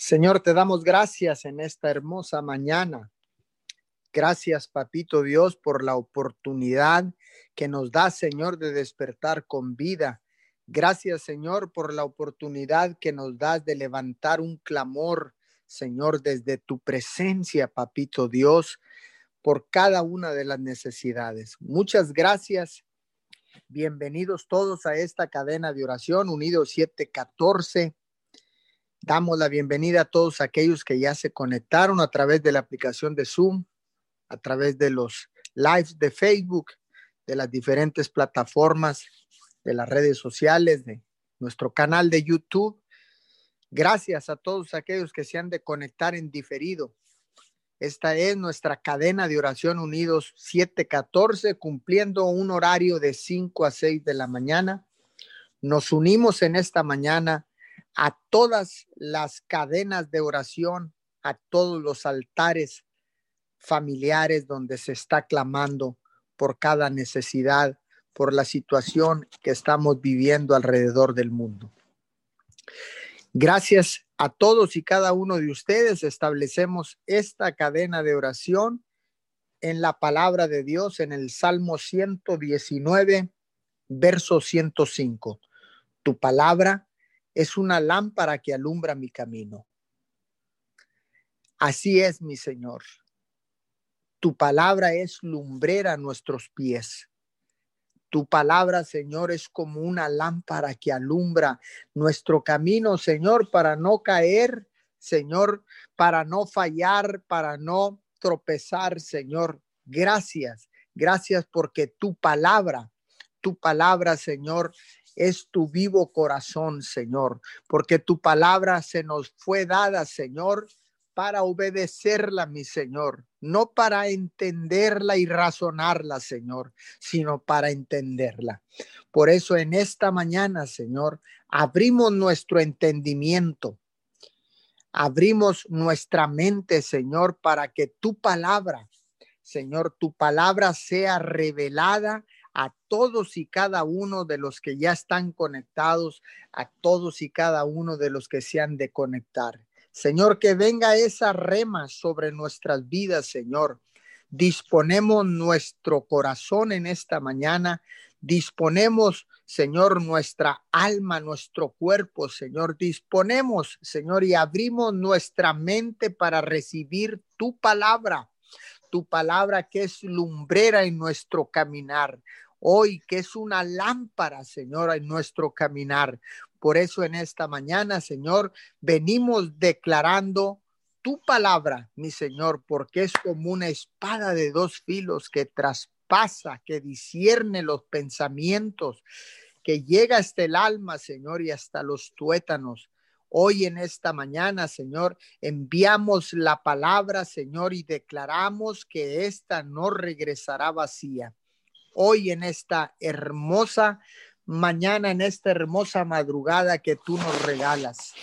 Señor, te damos gracias en esta hermosa mañana. Gracias, Papito Dios, por la oportunidad que nos da, Señor, de despertar con vida. Gracias, Señor, por la oportunidad que nos das de levantar un clamor, Señor, desde tu presencia, Papito Dios, por cada una de las necesidades. Muchas gracias. Bienvenidos todos a esta cadena de oración, Unidos 714 Damos la bienvenida a todos aquellos que ya se conectaron a través de la aplicación de Zoom, a través de los lives de Facebook, de las diferentes plataformas, de las redes sociales, de nuestro canal de YouTube. Gracias a todos aquellos que se han de conectar en diferido. Esta es nuestra cadena de oración unidos 714, cumpliendo un horario de 5 a 6 de la mañana. Nos unimos en esta mañana a todas las cadenas de oración, a todos los altares familiares donde se está clamando por cada necesidad, por la situación que estamos viviendo alrededor del mundo. Gracias a todos y cada uno de ustedes establecemos esta cadena de oración en la palabra de Dios en el Salmo 119, verso 105. Tu palabra es una lámpara que alumbra mi camino. Así es, mi Señor. Tu palabra es lumbrera a nuestros pies. Tu palabra, Señor, es como una lámpara que alumbra nuestro camino, Señor, para no caer, Señor, para no fallar, para no tropezar, Señor. Gracias, gracias porque tu palabra, tu palabra, Señor, es tu vivo corazón, Señor, porque tu palabra se nos fue dada, Señor, para obedecerla, mi Señor, no para entenderla y razonarla, Señor, sino para entenderla. Por eso en esta mañana, Señor, abrimos nuestro entendimiento, abrimos nuestra mente, Señor, para que tu palabra, Señor, tu palabra sea revelada a todos y cada uno de los que ya están conectados, a todos y cada uno de los que se han de conectar. Señor, que venga esa rema sobre nuestras vidas, Señor. Disponemos nuestro corazón en esta mañana. Disponemos, Señor, nuestra alma, nuestro cuerpo, Señor. Disponemos, Señor, y abrimos nuestra mente para recibir tu palabra tu palabra que es lumbrera en nuestro caminar hoy, que es una lámpara, Señor, en nuestro caminar. Por eso en esta mañana, Señor, venimos declarando tu palabra, mi Señor, porque es como una espada de dos filos que traspasa, que discierne los pensamientos, que llega hasta el alma, Señor, y hasta los tuétanos. Hoy en esta mañana, Señor, enviamos la palabra, Señor, y declaramos que esta no regresará vacía hoy en esta hermosa mañana, en esta hermosa madrugada que tú nos regalas.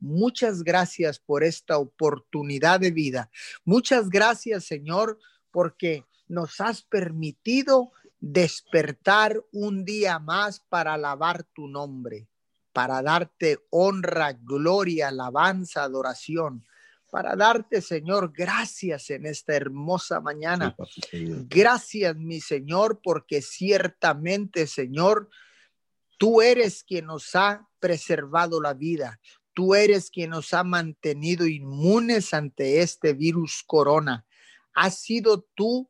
Muchas gracias por esta oportunidad de vida. Muchas gracias, Señor, porque nos has permitido despertar un día más para alabar tu nombre, para darte honra, gloria, alabanza, adoración para darte, Señor, gracias en esta hermosa mañana. Gracias, mi Señor, porque ciertamente, Señor, tú eres quien nos ha preservado la vida. Tú eres quien nos ha mantenido inmunes ante este virus corona. Has sido tú,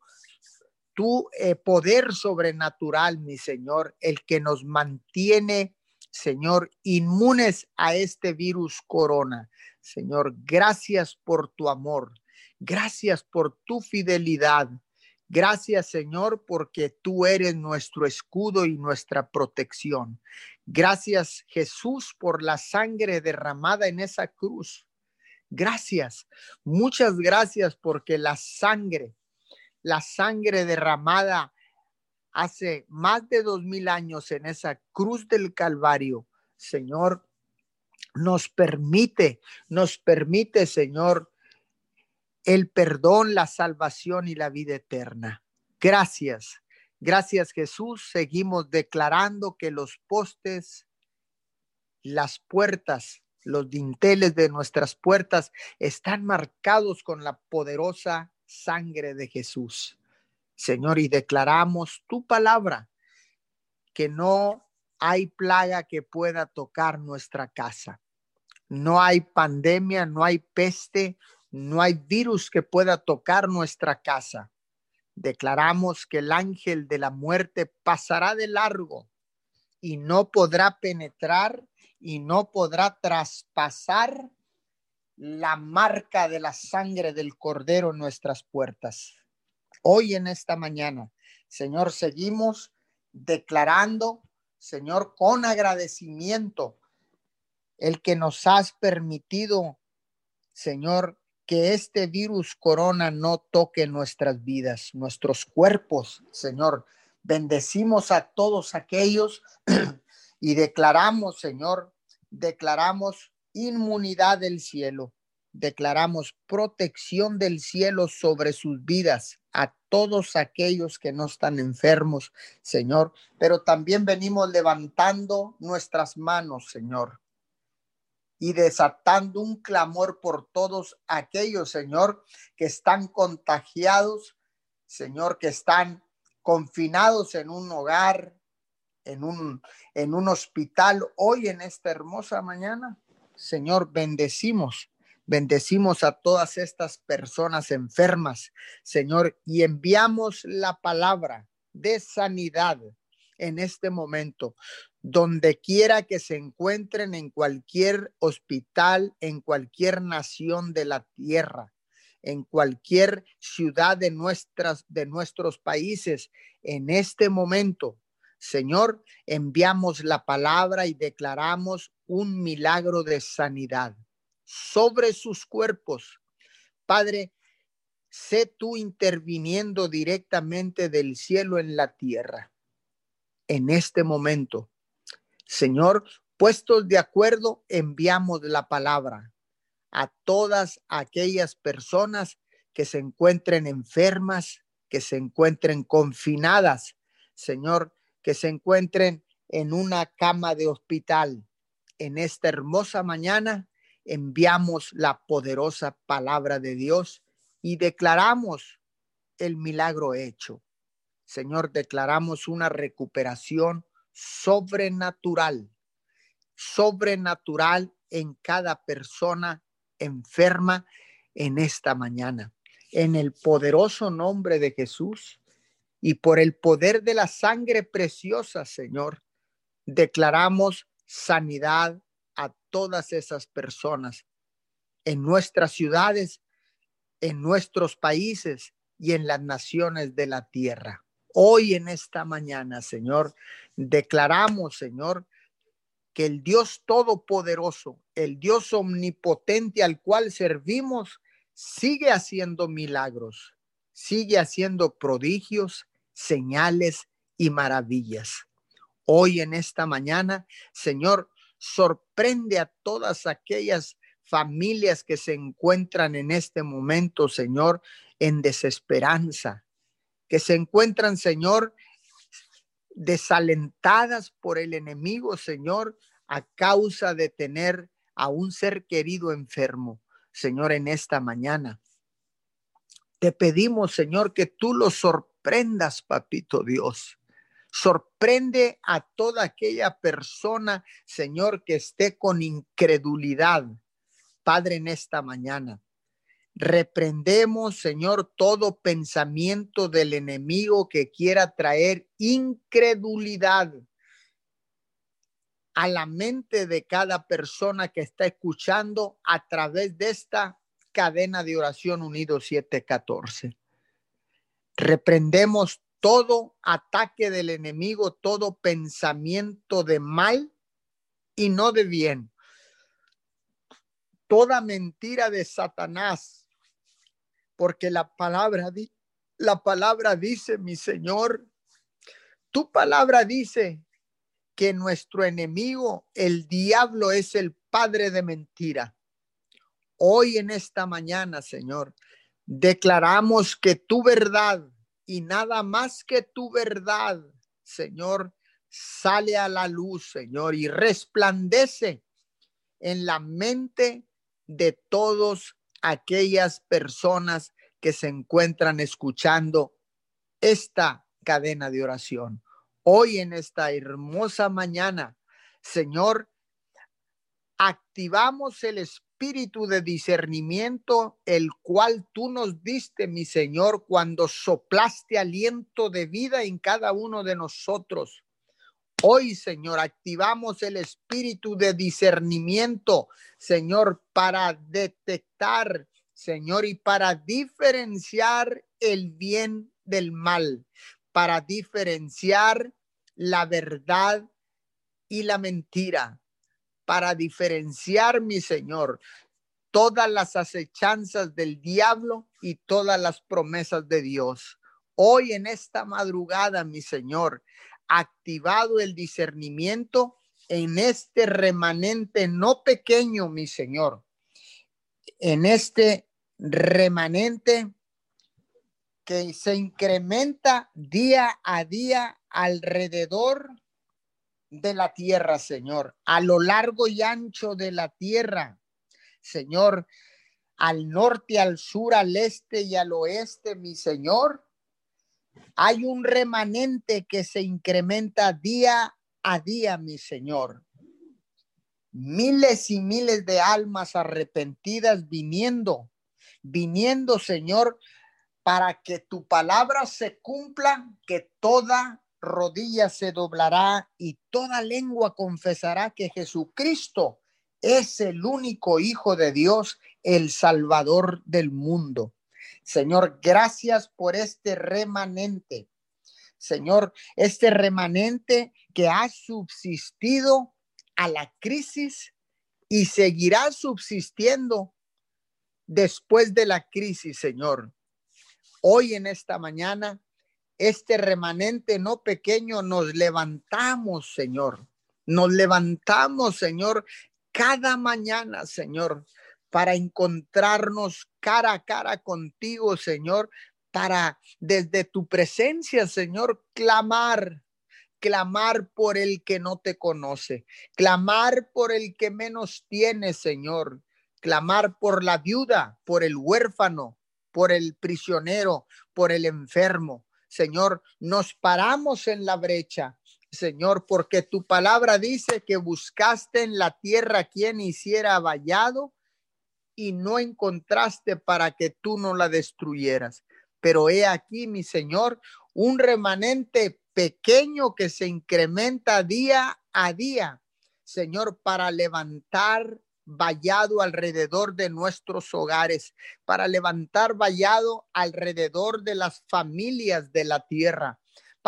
tu eh, poder sobrenatural, mi Señor, el que nos mantiene, Señor, inmunes a este virus corona. Señor, gracias por tu amor. Gracias por tu fidelidad. Gracias, Señor, porque tú eres nuestro escudo y nuestra protección. Gracias, Jesús, por la sangre derramada en esa cruz. Gracias, muchas gracias porque la sangre, la sangre derramada hace más de dos mil años en esa cruz del Calvario, Señor, nos permite, nos permite, Señor, el perdón, la salvación y la vida eterna. Gracias. Gracias Jesús. Seguimos declarando que los postes, las puertas, los dinteles de nuestras puertas están marcados con la poderosa sangre de Jesús. Señor, y declaramos tu palabra, que no hay plaga que pueda tocar nuestra casa. No hay pandemia, no hay peste, no hay virus que pueda tocar nuestra casa. Declaramos que el ángel de la muerte pasará de largo y no podrá penetrar y no podrá traspasar la marca de la sangre del cordero en nuestras puertas. Hoy en esta mañana, Señor, seguimos declarando, Señor, con agradecimiento, el que nos has permitido, Señor, que este virus corona no toque nuestras vidas, nuestros cuerpos, Señor. Bendecimos a todos aquellos y declaramos, Señor, declaramos inmunidad del cielo, declaramos protección del cielo sobre sus vidas a todos aquellos que no están enfermos, Señor, pero también venimos levantando nuestras manos, Señor, y desatando un clamor por todos aquellos, Señor, que están contagiados, Señor, que están confinados en un hogar, en un, en un hospital, hoy en esta hermosa mañana. Señor, bendecimos Bendecimos a todas estas personas enfermas, Señor, y enviamos la palabra de sanidad en este momento, donde quiera que se encuentren en cualquier hospital, en cualquier nación de la tierra, en cualquier ciudad de nuestras de nuestros países en este momento. Señor, enviamos la palabra y declaramos un milagro de sanidad sobre sus cuerpos. Padre, sé tú interviniendo directamente del cielo en la tierra en este momento. Señor, puestos de acuerdo, enviamos la palabra a todas aquellas personas que se encuentren enfermas, que se encuentren confinadas, Señor, que se encuentren en una cama de hospital. En esta hermosa mañana enviamos la poderosa palabra de Dios y declaramos el milagro hecho. Señor, declaramos una recuperación sobrenatural, sobrenatural en cada persona enferma en esta mañana. En el poderoso nombre de Jesús y por el poder de la sangre preciosa, Señor, declaramos sanidad, a todas esas personas en nuestras ciudades, en nuestros países y en las naciones de la tierra. Hoy en esta mañana, Señor, declaramos, Señor, que el Dios Todopoderoso, el Dios Omnipotente al cual servimos, sigue haciendo milagros, sigue haciendo prodigios, señales y maravillas. Hoy en esta mañana, Señor, Sorprende a todas aquellas familias que se encuentran en este momento, Señor, en desesperanza, que se encuentran, Señor, desalentadas por el enemigo, Señor, a causa de tener a un ser querido enfermo, Señor, en esta mañana. Te pedimos, Señor, que tú los sorprendas, papito Dios. Sorprende a toda aquella persona, Señor, que esté con incredulidad. Padre, en esta mañana. Reprendemos, Señor, todo pensamiento del enemigo que quiera traer incredulidad a la mente de cada persona que está escuchando a través de esta cadena de oración unido 714. Reprendemos todo ataque del enemigo, todo pensamiento de mal y no de bien, toda mentira de Satanás, porque la palabra, la palabra dice, mi Señor, tu palabra dice que nuestro enemigo, el diablo, es el padre de mentira. Hoy en esta mañana, Señor, declaramos que tu verdad y nada más que tu verdad, Señor, sale a la luz, Señor, y resplandece en la mente de todas aquellas personas que se encuentran escuchando esta cadena de oración. Hoy en esta hermosa mañana, Señor, activamos el espíritu de discernimiento, el cual tú nos diste, mi Señor, cuando soplaste aliento de vida en cada uno de nosotros. Hoy, Señor, activamos el espíritu de discernimiento, Señor, para detectar, Señor, y para diferenciar el bien del mal, para diferenciar la verdad y la mentira para diferenciar, mi Señor, todas las acechanzas del diablo y todas las promesas de Dios. Hoy en esta madrugada, mi Señor, activado el discernimiento en este remanente no pequeño, mi Señor, en este remanente que se incrementa día a día alrededor de la tierra, Señor, a lo largo y ancho de la tierra, Señor, al norte, al sur, al este y al oeste, mi Señor. Hay un remanente que se incrementa día a día, mi Señor. Miles y miles de almas arrepentidas viniendo, viniendo, Señor, para que tu palabra se cumpla, que toda rodilla se doblará y toda lengua confesará que Jesucristo es el único Hijo de Dios, el Salvador del mundo. Señor, gracias por este remanente. Señor, este remanente que ha subsistido a la crisis y seguirá subsistiendo después de la crisis, Señor. Hoy en esta mañana este remanente no pequeño, nos levantamos, Señor. Nos levantamos, Señor, cada mañana, Señor, para encontrarnos cara a cara contigo, Señor, para desde tu presencia, Señor, clamar, clamar por el que no te conoce, clamar por el que menos tiene, Señor, clamar por la viuda, por el huérfano, por el prisionero, por el enfermo. Señor, nos paramos en la brecha, Señor, porque tu palabra dice que buscaste en la tierra quien hiciera vallado y no encontraste para que tú no la destruyeras. Pero he aquí, mi Señor, un remanente pequeño que se incrementa día a día, Señor, para levantar vallado alrededor de nuestros hogares, para levantar vallado alrededor de las familias de la tierra,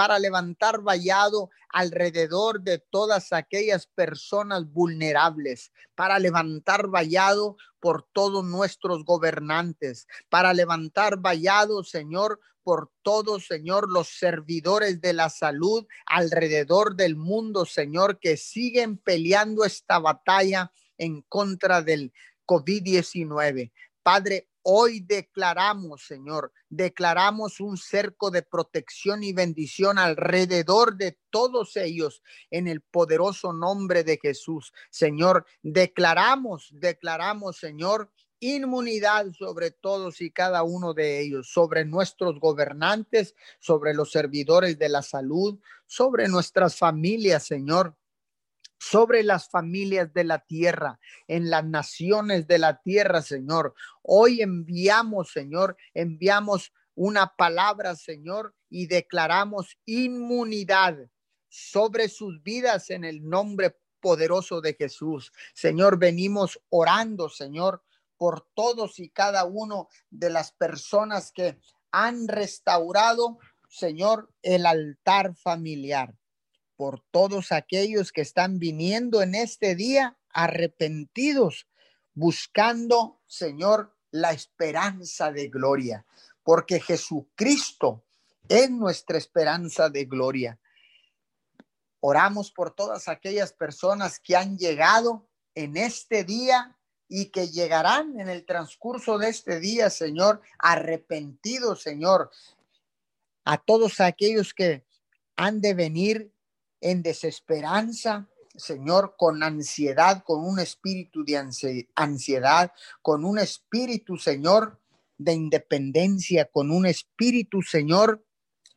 para levantar vallado alrededor de todas aquellas personas vulnerables, para levantar vallado por todos nuestros gobernantes, para levantar vallado, Señor, por todos, Señor, los servidores de la salud alrededor del mundo, Señor, que siguen peleando esta batalla en contra del COVID-19. Padre, hoy declaramos, Señor, declaramos un cerco de protección y bendición alrededor de todos ellos en el poderoso nombre de Jesús. Señor, declaramos, declaramos, Señor, inmunidad sobre todos y cada uno de ellos, sobre nuestros gobernantes, sobre los servidores de la salud, sobre nuestras familias, Señor sobre las familias de la tierra, en las naciones de la tierra, Señor. Hoy enviamos, Señor, enviamos una palabra, Señor, y declaramos inmunidad sobre sus vidas en el nombre poderoso de Jesús. Señor, venimos orando, Señor, por todos y cada uno de las personas que han restaurado, Señor, el altar familiar por todos aquellos que están viniendo en este día arrepentidos, buscando, Señor, la esperanza de gloria, porque Jesucristo es nuestra esperanza de gloria. Oramos por todas aquellas personas que han llegado en este día y que llegarán en el transcurso de este día, Señor, arrepentidos, Señor. A todos aquellos que han de venir en desesperanza, Señor, con ansiedad, con un espíritu de ansiedad, con un espíritu, Señor, de independencia, con un espíritu, Señor,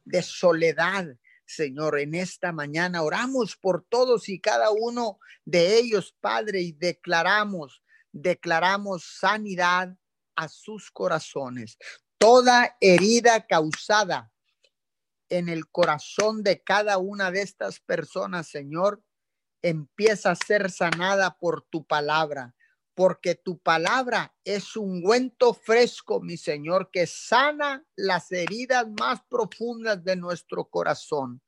de soledad. Señor, en esta mañana oramos por todos y cada uno de ellos, Padre, y declaramos, declaramos sanidad a sus corazones. Toda herida causada en el corazón de cada una de estas personas, Señor, empieza a ser sanada por tu palabra, porque tu palabra es un ungüento fresco, mi Señor, que sana las heridas más profundas de nuestro corazón.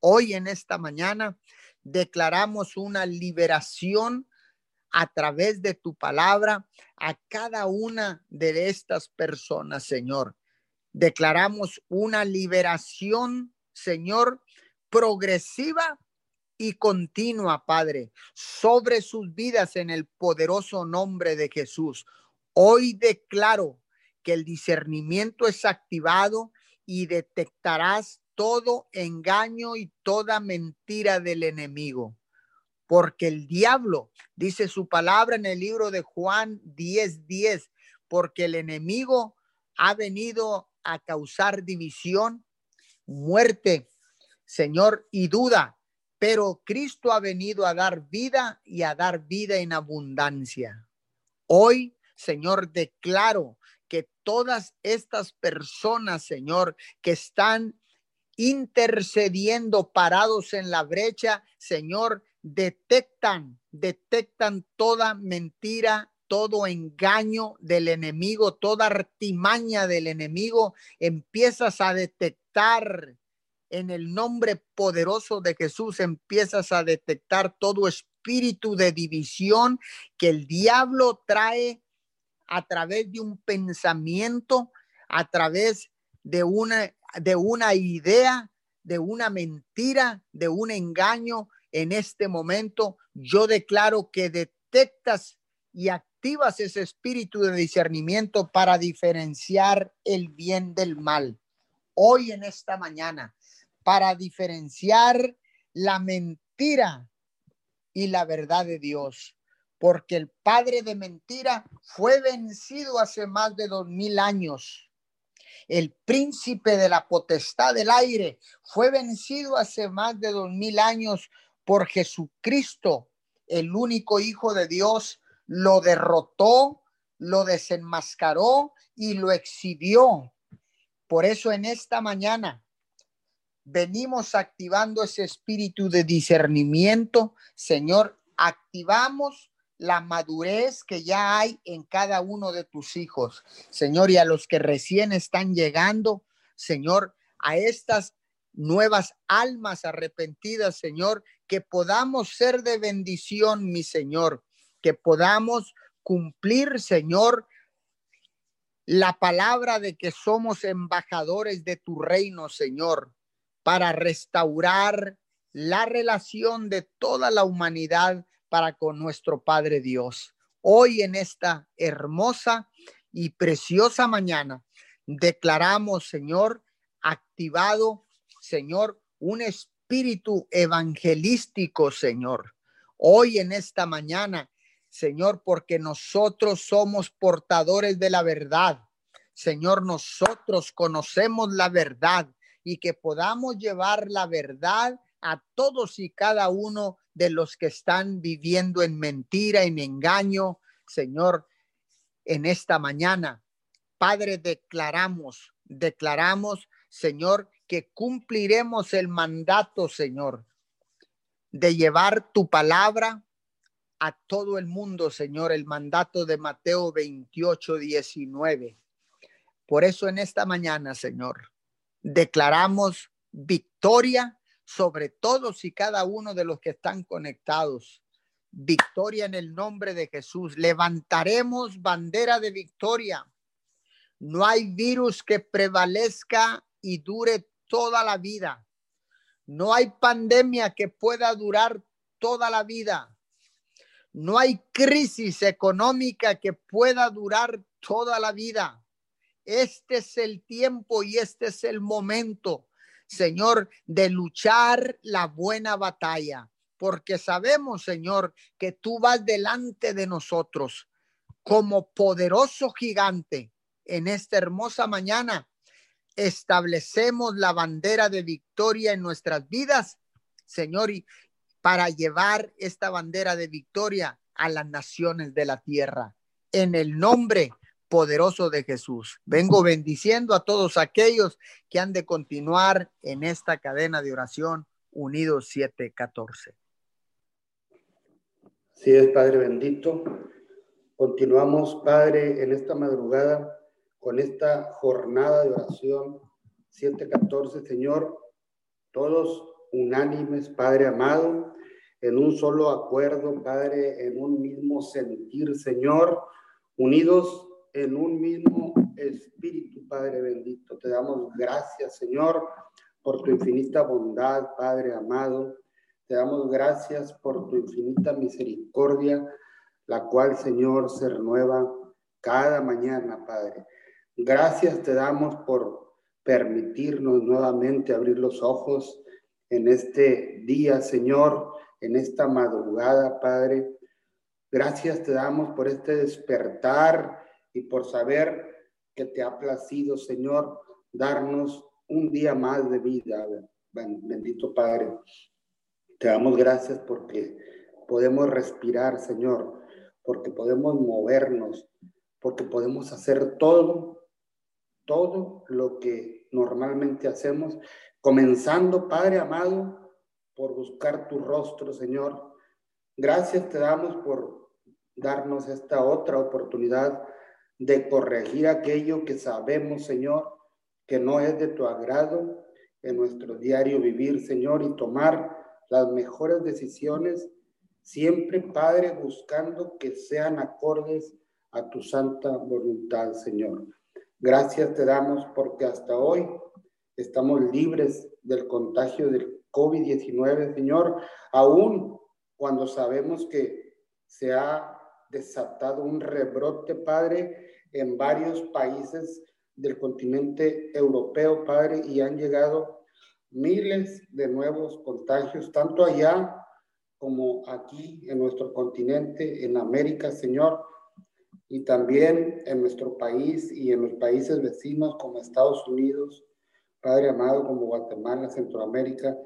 Hoy en esta mañana declaramos una liberación a través de tu palabra a cada una de estas personas, Señor. Declaramos una liberación, Señor, progresiva y continua, Padre, sobre sus vidas en el poderoso nombre de Jesús. Hoy declaro que el discernimiento es activado y detectarás todo engaño y toda mentira del enemigo porque el diablo, dice su palabra en el libro de Juan 10:10, 10, porque el enemigo ha venido a causar división, muerte, Señor, y duda, pero Cristo ha venido a dar vida y a dar vida en abundancia. Hoy, Señor, declaro que todas estas personas, Señor, que están intercediendo parados en la brecha, Señor, detectan, detectan toda mentira, todo engaño del enemigo, toda artimaña del enemigo, empiezas a detectar en el nombre poderoso de Jesús, empiezas a detectar todo espíritu de división que el diablo trae a través de un pensamiento, a través de una, de una idea, de una mentira, de un engaño, en este momento, yo declaro que detectas y activas ese espíritu de discernimiento para diferenciar el bien del mal. Hoy en esta mañana, para diferenciar la mentira y la verdad de Dios, porque el padre de mentira fue vencido hace más de dos mil años. El príncipe de la potestad del aire fue vencido hace más de dos mil años por Jesucristo, el único Hijo de Dios, lo derrotó, lo desenmascaró y lo exhibió. Por eso en esta mañana venimos activando ese espíritu de discernimiento. Señor, activamos la madurez que ya hay en cada uno de tus hijos. Señor, y a los que recién están llegando, Señor, a estas nuevas almas arrepentidas, Señor, que podamos ser de bendición, mi Señor, que podamos cumplir, Señor, la palabra de que somos embajadores de tu reino, Señor, para restaurar la relación de toda la humanidad para con nuestro Padre Dios. Hoy en esta hermosa y preciosa mañana declaramos, Señor, activado Señor, un espíritu evangelístico, Señor. Hoy en esta mañana, Señor, porque nosotros somos portadores de la verdad. Señor, nosotros conocemos la verdad y que podamos llevar la verdad a todos y cada uno de los que están viviendo en mentira, en engaño, Señor, en esta mañana. Padre, declaramos, declaramos, Señor, que cumpliremos el mandato, Señor, de llevar tu palabra a todo el mundo, Señor, el mandato de Mateo 28, 19. Por eso en esta mañana, Señor, declaramos victoria sobre todos y cada uno de los que están conectados. Victoria en el nombre de Jesús. Levantaremos bandera de victoria. No hay virus que prevalezca y dure toda la vida. No hay pandemia que pueda durar toda la vida. No hay crisis económica que pueda durar toda la vida. Este es el tiempo y este es el momento, Señor, de luchar la buena batalla, porque sabemos, Señor, que tú vas delante de nosotros como poderoso gigante en esta hermosa mañana. Establecemos la bandera de victoria en nuestras vidas, Señor, y para llevar esta bandera de victoria a las naciones de la tierra. En el nombre poderoso de Jesús. Vengo bendiciendo a todos aquellos que han de continuar en esta cadena de oración unidos 714. Sí es, Padre bendito. Continuamos, Padre, en esta madrugada con esta jornada de oración 714, Señor, todos unánimes, Padre amado, en un solo acuerdo, Padre, en un mismo sentir, Señor, unidos en un mismo espíritu, Padre bendito. Te damos gracias, Señor, por tu infinita bondad, Padre amado. Te damos gracias por tu infinita misericordia, la cual, Señor, se renueva cada mañana, Padre. Gracias te damos por permitirnos nuevamente abrir los ojos en este día, Señor, en esta madrugada, Padre. Gracias te damos por este despertar y por saber que te ha placido, Señor, darnos un día más de vida. Bendito Padre, te damos gracias porque podemos respirar, Señor, porque podemos movernos, porque podemos hacer todo, todo lo que normalmente hacemos, comenzando, Padre amado, por buscar tu rostro, Señor. Gracias te damos por darnos esta otra oportunidad de corregir aquello que sabemos, Señor, que no es de tu agrado en nuestro diario vivir, Señor, y tomar las mejores decisiones, siempre, Padre, buscando que sean acordes a tu santa voluntad, Señor. Gracias te damos porque hasta hoy estamos libres del contagio del COVID-19, Señor, aún cuando sabemos que se ha desatado un rebrote, Padre, en varios países del continente europeo, Padre, y han llegado miles de nuevos contagios, tanto allá como aquí en nuestro continente, en América, Señor, y también en nuestro país y en los países vecinos como Estados Unidos, Padre amado, como Guatemala, Centroamérica,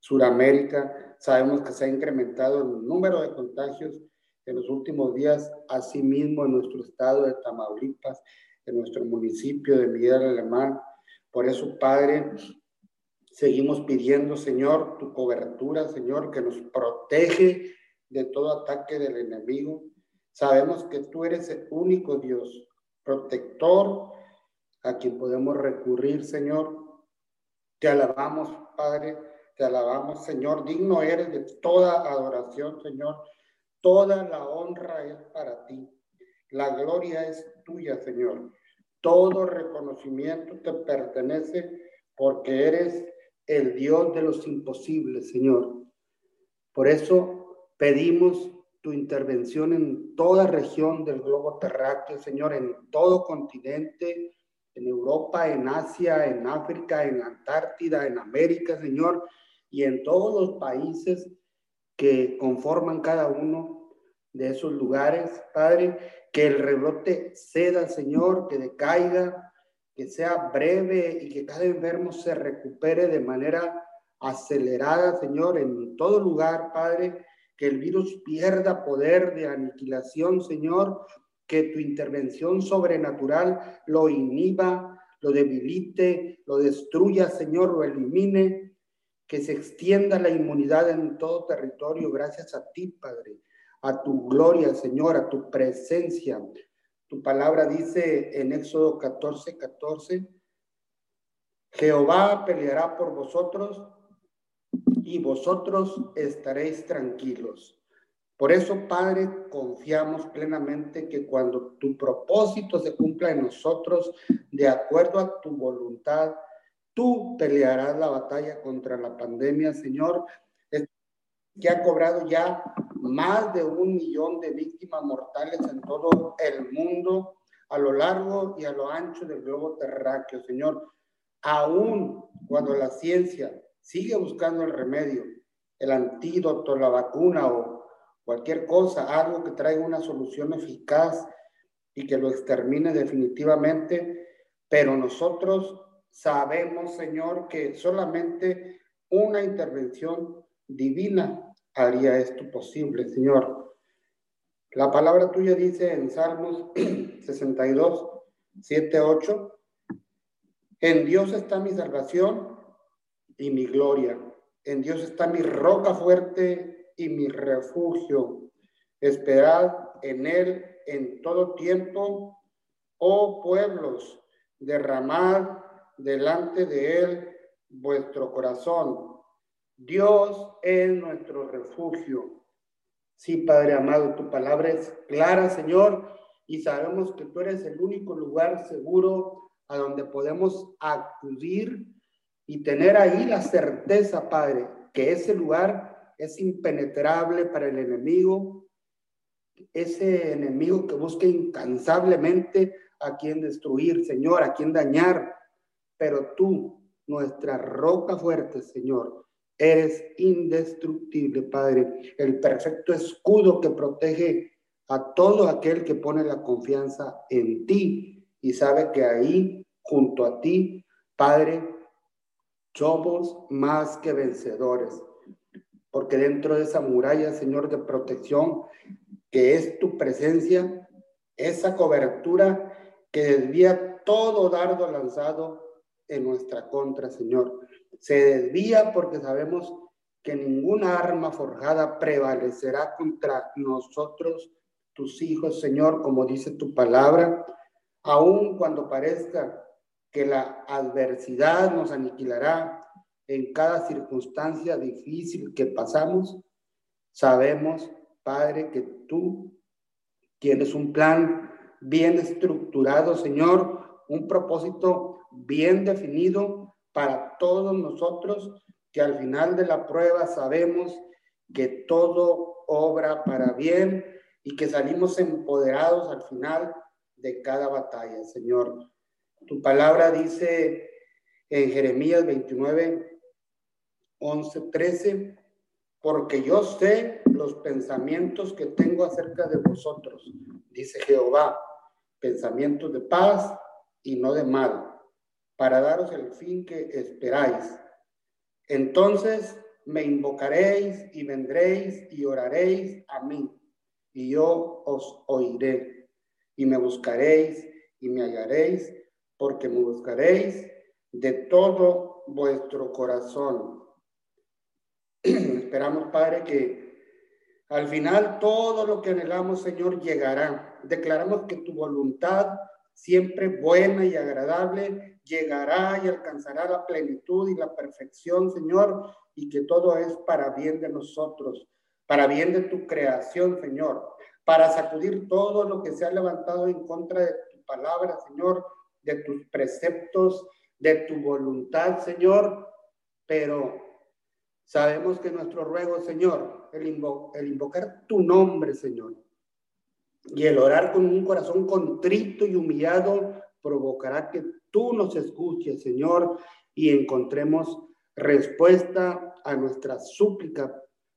Suramérica. Sabemos que se ha incrementado el número de contagios en los últimos días, asimismo en nuestro estado de Tamaulipas, en nuestro municipio de Miguel Alemán. Por eso, Padre, seguimos pidiendo, Señor, tu cobertura, Señor, que nos protege de todo ataque del enemigo. Sabemos que tú eres el único Dios, protector, a quien podemos recurrir, Señor. Te alabamos, Padre, te alabamos, Señor. Digno eres de toda adoración, Señor Toda la honra es para ti. La gloria es tuya, Señor. Todo reconocimiento te pertenece porque eres el Dios de los imposibles, Señor. Por eso pedimos tu intervención en toda región del globo terráqueo, Señor, en todo continente, en Europa, en Asia, en África, en Antártida, en América, Señor, y en todos los países que conforman cada uno de esos lugares, Padre, que el rebrote ceda, Señor, que decaiga, que sea breve y que cada enfermo se recupere de manera acelerada, Señor, en todo lugar, Padre, que el virus pierda poder de aniquilación, Señor, que tu intervención sobrenatural lo inhiba, lo debilite, lo destruya, Señor, lo elimine, que se extienda la inmunidad en todo territorio gracias a ti, Padre, a tu gloria, Señor, a tu presencia. Tu palabra dice en Éxodo 14, 14, Jehová peleará por vosotros y vosotros estaréis tranquilos. Por eso, Padre, confiamos plenamente que cuando tu propósito se cumpla en nosotros, de acuerdo a tu voluntad, Tú pelearás la batalla contra la pandemia, Señor, que ha cobrado ya más de un millón de víctimas mortales en todo el mundo, a lo largo y a lo ancho del globo terráqueo, Señor. Aún cuando la ciencia sigue buscando el remedio el antídoto, la vacuna o cualquier cosa, algo que traiga una solución eficaz y que lo extermine definitivamente, pero nosotros sabemos, Señor, que solamente una intervención divina haría esto posible, Señor. La palabra tuya dice en Salmos 62, 7, 8, en Dios está mi salvación y mi gloria. En Dios está mi roca fuerte y mi refugio. Esperad en Él en todo tiempo, oh pueblos, derramad delante de Él vuestro corazón. Dios es nuestro refugio. Sí, Padre amado, tu palabra es clara, Señor, y sabemos que tú eres el único lugar seguro a donde podemos acudir y tener ahí la certeza, Padre, que ese lugar es impenetrable para el enemigo, ese enemigo que busca incansablemente a quien destruir, Señor, a quien dañar, pero tú, nuestra roca fuerte, Señor, eres indestructible, Padre, el perfecto escudo que protege a todo aquel que pone la confianza en ti y sabe que ahí, junto a ti, Padre, somos más que vencedores. Porque dentro de esa muralla, Señor, de protección, que es tu presencia, esa cobertura que desvía todo dardo lanzado en nuestra contra, Señor. Se desvía porque sabemos que ninguna arma forjada prevalecerá contra nosotros tus hijos, Señor, como dice tu palabra, aun cuando parezca que la adversidad nos aniquilará en cada circunstancia difícil que pasamos, sabemos, Padre, que tú tienes un plan bien estructurado, Señor, un propósito bien definido para todos nosotros, que al final de la prueba sabemos que todo obra para bien y que salimos empoderados al final de cada batalla, Señor. Tu palabra dice en Jeremías 29, 11, 13, porque yo sé los pensamientos que tengo acerca de vosotros, dice Jehová, pensamientos de paz y no de mal, para daros el fin que esperáis. Entonces me invocaréis y vendréis y oraréis a mí y yo os oiré, y me buscaréis y me hallaréis, porque me buscaréis de todo vuestro corazón. Esperamos, Padre, que al final todo lo que anhelamos, Señor, llegará. Declaramos que tu voluntad, siempre buena y agradable, llegará y alcanzará la plenitud y la perfección, Señor, y que todo es para bien de nosotros para bien de tu creación, Señor, para sacudir todo lo que se ha levantado en contra de tu palabra, Señor, de tus preceptos, de tu voluntad, Señor, pero sabemos que nuestro ruego, Señor, el, invocar tu nombre, Señor, y el orar con un corazón contrito y humillado provocará que tú nos escuches, Señor, y encontremos respuesta a nuestra súplica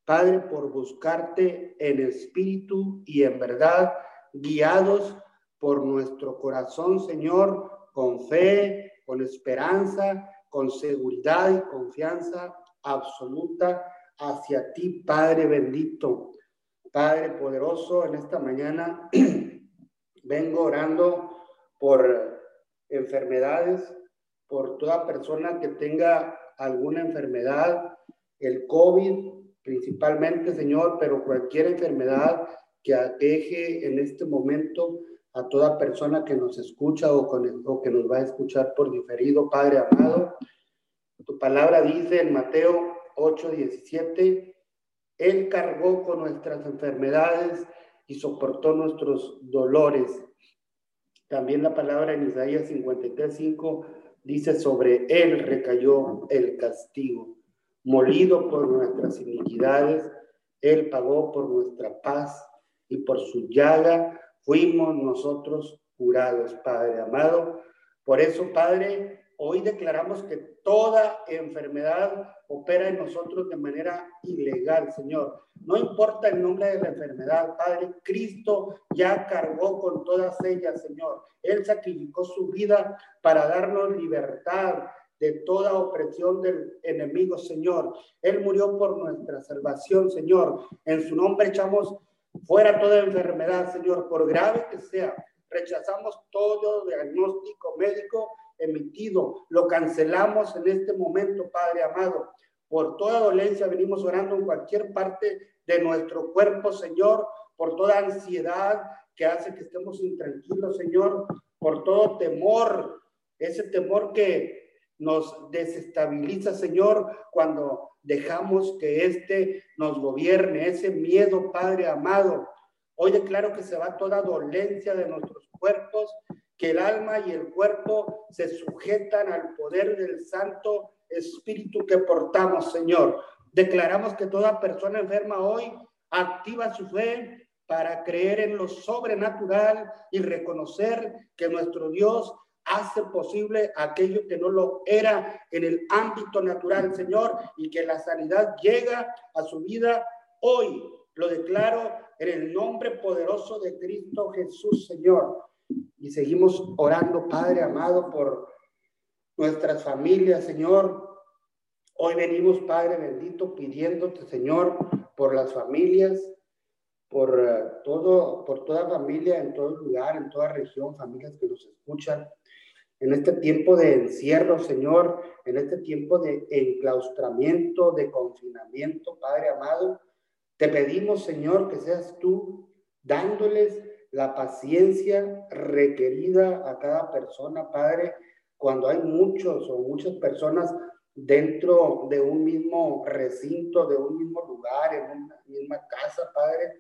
Padre, por buscarte en espíritu y en verdad, guiados por nuestro corazón, Señor, con fe, con esperanza, con seguridad y confianza absoluta hacia ti, Padre bendito. Padre poderoso, en esta mañana vengo orando por enfermedades, por toda persona que tenga alguna enfermedad, el COVID, principalmente, Señor, pero cualquier enfermedad que aqueje en este momento a toda persona que nos escucha o, con, o que nos va a escuchar por diferido, Padre amado. Tu palabra dice en Mateo 8, 17, Él cargó con nuestras enfermedades y soportó nuestros dolores. También la palabra en Isaías 53, 5 dice, sobre Él recayó el castigo molido por nuestras iniquidades, Él pagó por nuestra paz y por su llaga fuimos nosotros curados, Padre amado. Por eso, Padre, Hoy declaramos que toda enfermedad opera en nosotros de manera ilegal, Señor. No importa el nombre de la enfermedad, Padre, Cristo ya cargó con todas ellas, Señor. Él sacrificó su vida para darnos libertad de toda opresión del enemigo, Señor. Él murió por nuestra salvación, Señor. En su nombre echamos fuera toda enfermedad, Señor, por grave que sea. Rechazamos todo diagnóstico médico emitido. Lo cancelamos en este momento, Padre amado. Por toda dolencia venimos orando en cualquier parte de nuestro cuerpo, Señor, por toda ansiedad que hace que estemos intranquilos, Señor, por todo temor, ese temor que nos desestabiliza, Señor, cuando dejamos que éste nos gobierne, ese miedo, Padre amado. Hoy declaro que se va toda dolencia de nuestros cuerpos que el alma y el cuerpo se sujetan al poder del Santo Espíritu que portamos, Señor. Declaramos que toda persona enferma hoy activa su fe para creer en lo sobrenatural y reconocer que nuestro Dios hace posible aquello que no lo era en el ámbito natural, Señor, y que la sanidad llega a su vida hoy. Lo declaro en el nombre poderoso de Cristo Jesús, Señor. Y seguimos orando, Padre amado, por nuestras familias, Señor. Hoy venimos, Padre bendito, pidiéndote, Señor, por las familias, por eh, todo, por toda familia, en todo lugar, en toda región, familias que nos escuchan. En este tiempo de encierro, Señor, en este tiempo de enclaustramiento, de confinamiento, Padre amado, te pedimos, Señor, que seas tú dándoles la paciencia requerida a cada persona, Padre, cuando hay muchos o muchas personas dentro de un mismo recinto, de un mismo lugar, en una misma casa, Padre,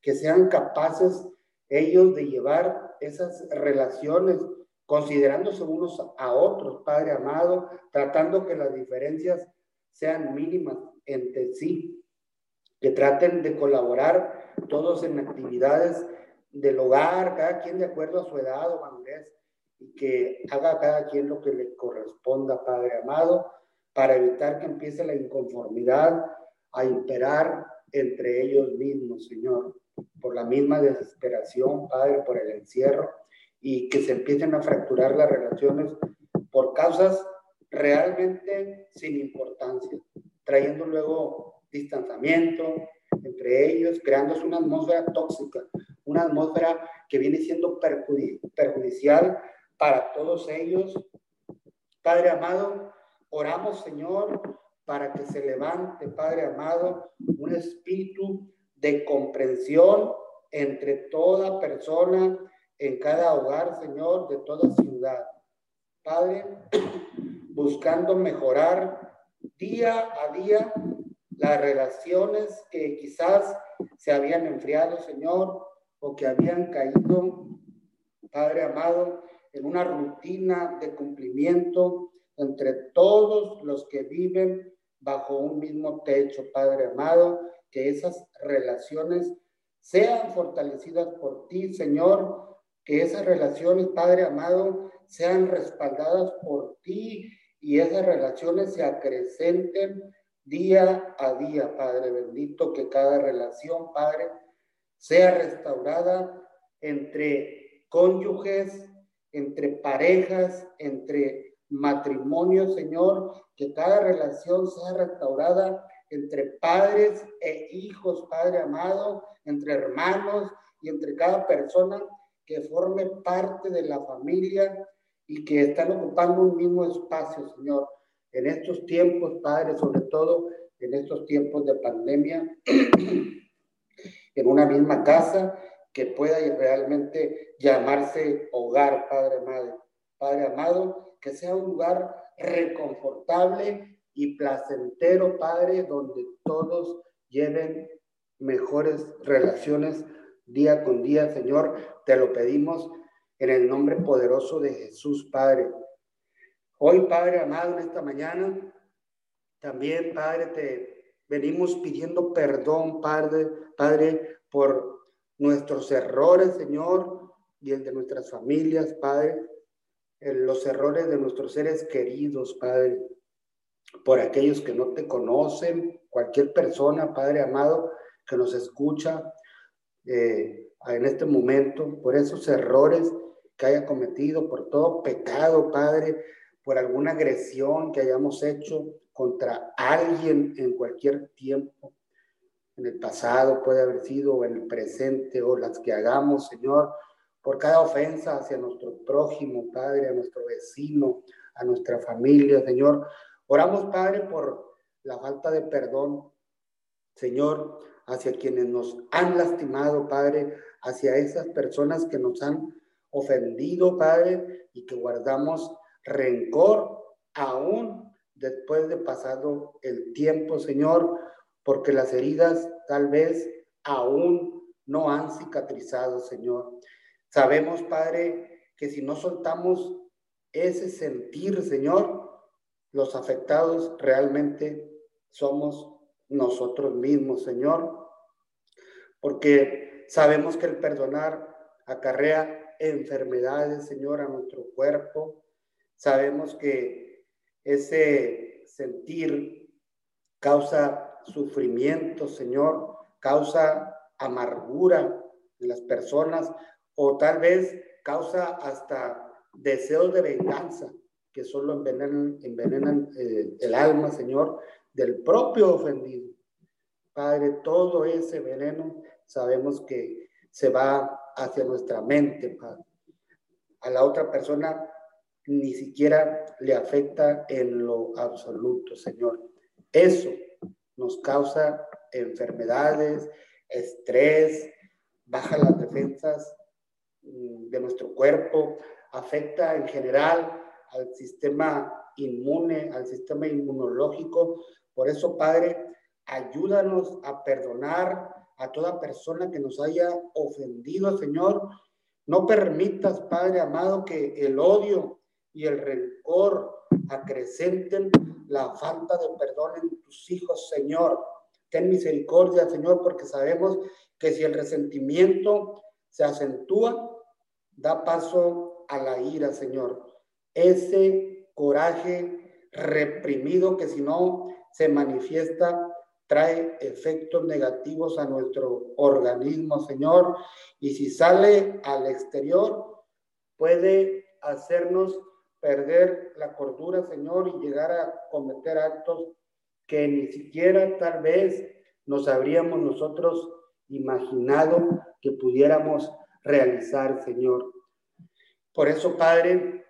que sean capaces ellos de llevar esas relaciones considerándose unos a otros, Padre amado, tratando que las diferencias sean mínimas entre sí, que traten de colaborar todos en actividades del hogar, cada quien de acuerdo a su edad o madurez, y que haga cada quien lo que le corresponda, Padre amado, para evitar que empiece la inconformidad a imperar entre ellos mismos, Señor, por la misma desesperación, Padre, por el encierro, y que se empiecen a fracturar las relaciones por causas realmente sin importancia, trayendo luego distanciamiento entre ellos, creándose una atmósfera tóxica, una atmósfera que viene siendo perjudicial para todos ellos. Padre amado, oramos, Señor, para que se levante, Padre amado, un espíritu de comprensión entre toda persona, en cada hogar, Señor, de toda ciudad. Padre, buscando mejorar día a día las relaciones que quizás se habían enfriado, Señor, o que habían caído, Padre amado, en una rutina de cumplimiento entre todos los que viven bajo un mismo techo, Padre amado, que esas relaciones sean fortalecidas por ti, Señor, que esas relaciones, Padre amado, sean respaldadas por ti y esas relaciones se acrecenten día a día, Padre bendito, que cada relación, Padre, sea restaurada entre cónyuges, entre parejas, entre matrimonios, Señor, que cada relación sea restaurada entre padres e hijos, Padre amado, entre hermanos y entre cada persona que forme parte de la familia y que están ocupando un mismo espacio, Señor. En estos tiempos, Padre, sobre todo en estos tiempos de pandemia, en una misma casa que pueda realmente llamarse hogar, Padre amado. Padre amado, que sea un lugar reconfortable y placentero, Padre, donde todos lleven mejores relaciones día con día, Señor. Te lo pedimos en el nombre poderoso de Jesús, Padre. Hoy, Padre amado, en esta mañana, también, Padre, te Venimos pidiendo perdón, Padre, Padre, por nuestros errores, Señor, y el de nuestras familias, Padre. los errores de nuestros seres queridos, Padre, por aquellos que no te conocen, cualquier persona, Padre amado, que nos escucha eh, en este momento, por esos errores que haya cometido, por todo pecado, Padre, por alguna agresión que hayamos hecho contra alguien en cualquier tiempo, en el pasado puede haber sido, o en el presente, o las que hagamos, Señor, por cada ofensa hacia nuestro prójimo, Padre, a nuestro vecino, a nuestra familia, Señor. Oramos, Padre, por la falta de perdón, Señor, hacia quienes nos han lastimado, Padre, hacia esas personas que nos han ofendido, Padre, y que guardamos rencor aún después de pasado el tiempo, Señor, porque las heridas tal vez aún no han cicatrizado, Señor. Sabemos, Padre, que si no soltamos ese sentir, Señor, los afectados realmente somos nosotros mismos, Señor, porque sabemos que el perdonar acarrea enfermedades, Señor, a nuestro cuerpo. Sabemos que ese sentir causa sufrimiento, Señor, causa amargura en las personas o tal vez causa hasta deseos de venganza que solo envenenan, envenenan eh, el alma, Señor, del propio ofendido. Padre, todo ese veneno sabemos que se va hacia nuestra mente, Padre. A la otra persona ni siquiera le afecta en lo absoluto, Señor. Eso nos causa enfermedades, estrés, baja las defensas mm, de nuestro cuerpo, afecta en general al sistema inmune, al sistema inmunológico. Por eso, Padre, ayúdanos a perdonar a toda persona que nos haya ofendido, Señor. No permitas, Padre amado, que el odio y el rencor acrecenten la falta de perdón en tus hijos, Señor. Ten misericordia, Señor, porque sabemos que si el resentimiento se acentúa, da paso a la ira, Señor. Ese coraje reprimido que si no se manifiesta trae efectos negativos a nuestro organismo, Señor, y si sale al exterior, puede hacernos perder la cordura, Señor, y llegar a cometer actos que ni siquiera tal vez nos habríamos nosotros imaginado que pudiéramos realizar, Señor. Por eso, Padre,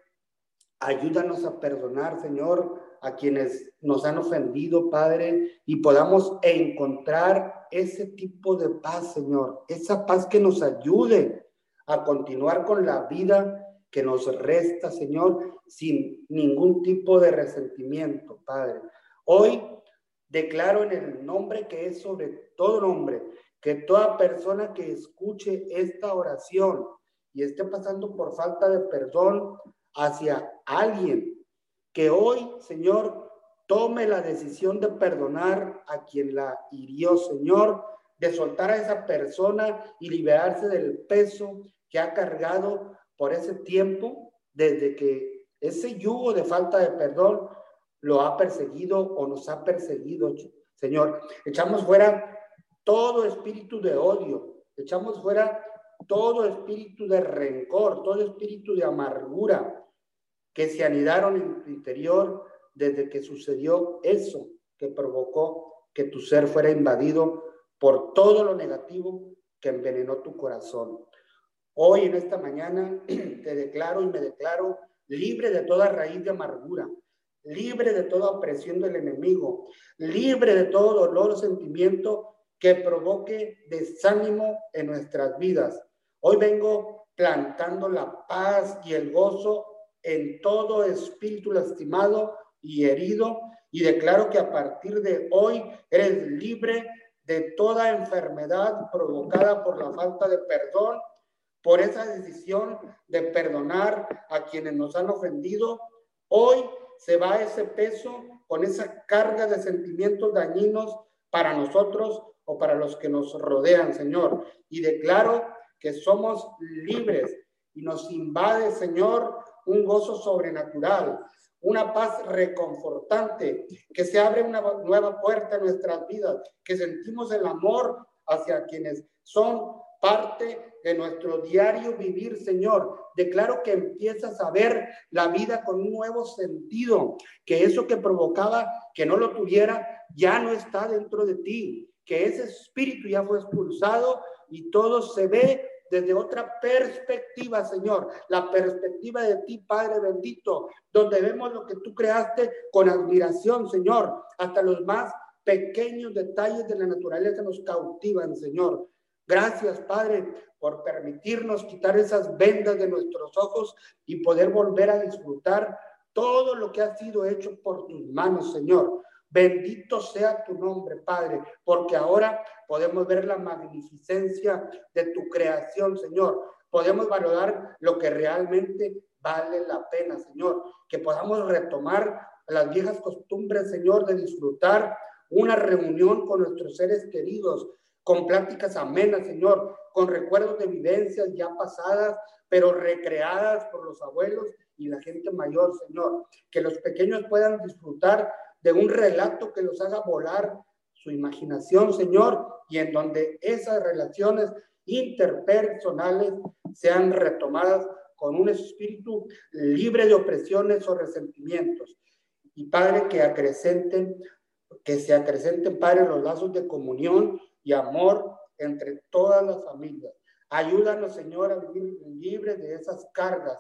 ayúdanos a perdonar, Señor, a quienes nos han ofendido, Padre, y podamos encontrar ese tipo de paz, Señor, esa paz que nos ayude a continuar con la vida que nos resta, Señor, sin ningún tipo de resentimiento, Padre. Hoy declaro en el nombre que es sobre todo nombre, que toda persona que escuche esta oración y esté pasando por falta de perdón hacia alguien, que hoy, Señor, tome la decisión de perdonar a quien la hirió, Señor, de soltar a esa persona y liberarse del peso que ha cargado por ese tiempo desde que ese yugo de falta de perdón lo ha perseguido o nos ha perseguido, Señor. Echamos fuera todo espíritu de odio, echamos fuera todo espíritu de rencor, todo espíritu de amargura que se anidaron en tu interior desde que sucedió eso que provocó que tu ser fuera invadido por todo lo negativo que envenenó tu corazón. Hoy en esta mañana te declaro y me declaro libre de toda raíz de amargura, libre de toda opresión del enemigo, libre de todo dolor sentimiento que provoque desánimo en nuestras vidas. Hoy vengo plantando la paz y el gozo en todo espíritu lastimado y herido y declaro que a partir de hoy eres libre de toda enfermedad provocada por la falta de perdón por esa decisión de perdonar a quienes nos han ofendido, hoy se va ese peso con esa carga de sentimientos dañinos para nosotros o para los que nos rodean, Señor. Y declaro que somos libres y nos invade, Señor, un gozo sobrenatural, una paz reconfortante, que se abre una nueva puerta en nuestras vidas, que sentimos el amor hacia quienes son parte de nuestro diario vivir, Señor. Declaro que empiezas a ver la vida con un nuevo sentido, que eso que provocaba que no lo tuviera ya no está dentro de ti, que ese espíritu ya fue expulsado y todo se ve desde otra perspectiva, Señor, la perspectiva de ti, Padre bendito, donde vemos lo que tú creaste con admiración, Señor, hasta los más pequeños detalles de la naturaleza nos cautivan, Señor. Gracias, Padre, por permitirnos quitar esas vendas de nuestros ojos y poder volver a disfrutar todo lo que ha sido hecho por tus manos, Señor. Bendito sea tu nombre, Padre, porque ahora podemos ver la magnificencia de tu creación, Señor. Podemos valorar lo que realmente vale la pena, Señor. Que podamos retomar las viejas costumbres, Señor, de disfrutar una reunión con nuestros seres queridos, con pláticas amenas, Señor, con recuerdos de vivencias ya pasadas, pero recreadas por los abuelos y la gente mayor, Señor. Que los pequeños puedan disfrutar de un relato que los haga volar su imaginación, Señor, y en donde esas relaciones interpersonales sean retomadas con un espíritu libre de opresiones o resentimientos. Y Padre, que acrecenten, que se acrecenten, Padre, los lazos de comunión y amor entre todas las familias. Ayúdanos, Señor, a vivir libres de esas cargas.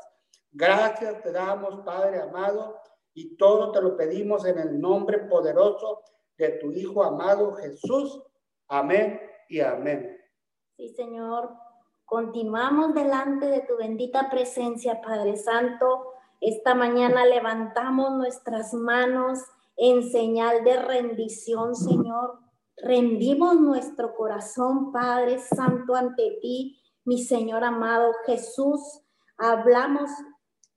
Gracias te damos, Padre amado, y todo te lo pedimos en el nombre poderoso de tu Hijo amado Jesús. Amén y amén. Sí, Señor. Continuamos delante de tu bendita presencia, Padre Santo. Esta mañana levantamos nuestras manos en señal de rendición, Señor. Rendimos nuestro corazón, Padre Santo, ante ti, mi Señor amado Jesús. Hablamos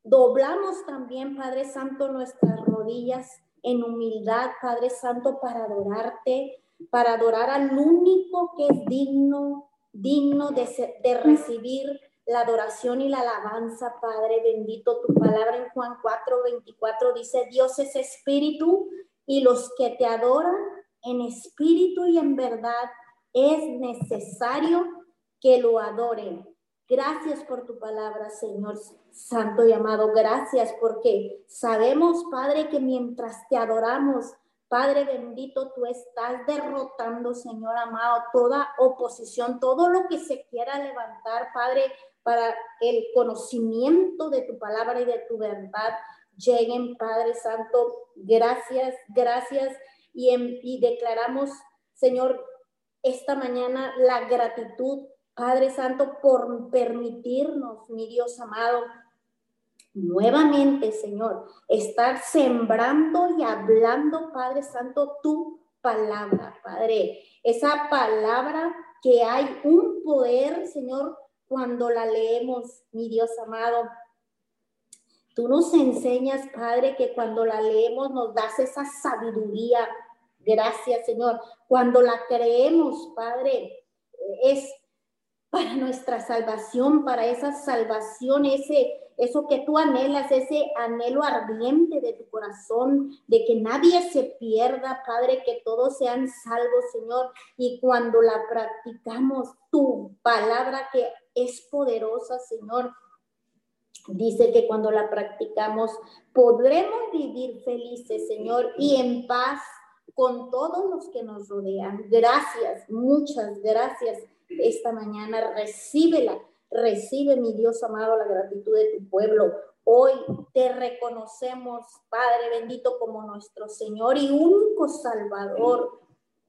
Doblamos también, Padre Santo, nuestras rodillas en humildad, Padre Santo, para adorarte, para adorar al único que es digno, digno de, de recibir la adoración y la alabanza, Padre bendito. Tu palabra en Juan 4, 24 dice, Dios es espíritu y los que te adoran en espíritu y en verdad es necesario que lo adoren. Gracias por tu palabra, Señor Santo y amado. Gracias porque sabemos, Padre, que mientras te adoramos, Padre bendito, tú estás derrotando, Señor amado, toda oposición, todo lo que se quiera levantar, Padre, para el conocimiento de tu palabra y de tu verdad. Lleguen, Padre Santo. Gracias, gracias. Y, y declaramos, Señor, esta mañana la gratitud Padre Santo, por permitirnos, mi Dios amado, nuevamente, Señor, estar sembrando y hablando, Padre Santo, tu palabra, Padre. Esa palabra que hay un poder, Señor, cuando la leemos, mi Dios amado. Tú nos enseñas, Padre, que cuando la leemos nos das esa sabiduría. Gracias, Señor. Cuando la creemos, Padre, es para nuestra salvación, para esa salvación, ese, eso que tú anhelas, ese anhelo ardiente de tu corazón, de que nadie se pierda, Padre, que todos sean salvos, Señor. Y cuando la practicamos, tu palabra que es poderosa, Señor, dice que cuando la practicamos podremos vivir felices, Señor, y en paz con todos los que nos rodean. Gracias, muchas gracias esta mañana. Recíbela, recibe, mi Dios amado, la gratitud de tu pueblo. Hoy te reconocemos, Padre bendito, como nuestro Señor y único Salvador.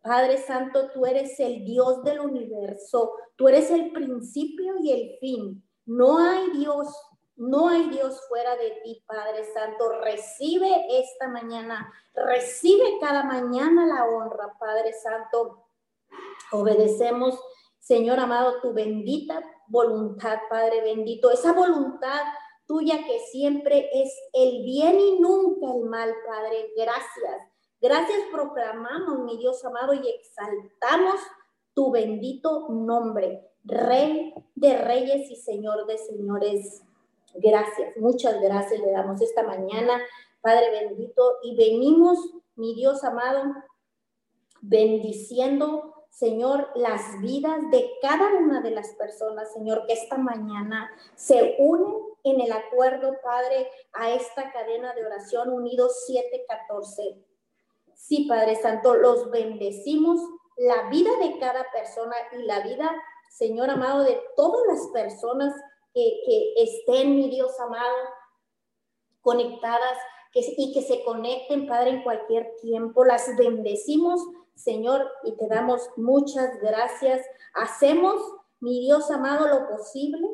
Padre Santo, tú eres el Dios del universo, tú eres el principio y el fin. No hay Dios, no hay Dios fuera de ti, Padre Santo. Recibe esta mañana, recibe cada mañana la honra, Padre Santo. Obedecemos Señor amado, tu bendita voluntad, Padre bendito, esa voluntad tuya que siempre es el bien y nunca el mal, Padre. Gracias. Gracias proclamamos, mi Dios amado, y exaltamos tu bendito nombre, Rey de reyes y Señor de señores. Gracias, muchas gracias le damos esta mañana, Padre bendito, y venimos, mi Dios amado, bendiciendo Señor, las vidas de cada una de las personas, Señor, que esta mañana se unen en el acuerdo, Padre, a esta cadena de oración unidos 714. Sí, Padre Santo, los bendecimos, la vida de cada persona y la vida, Señor amado, de todas las personas que, estén, mi Dios amado, conectadas y que se conecten, Padre, en cualquier tiempo. Las bendecimos Señor, y te damos muchas gracias. Hacemos, mi Dios amado, lo posible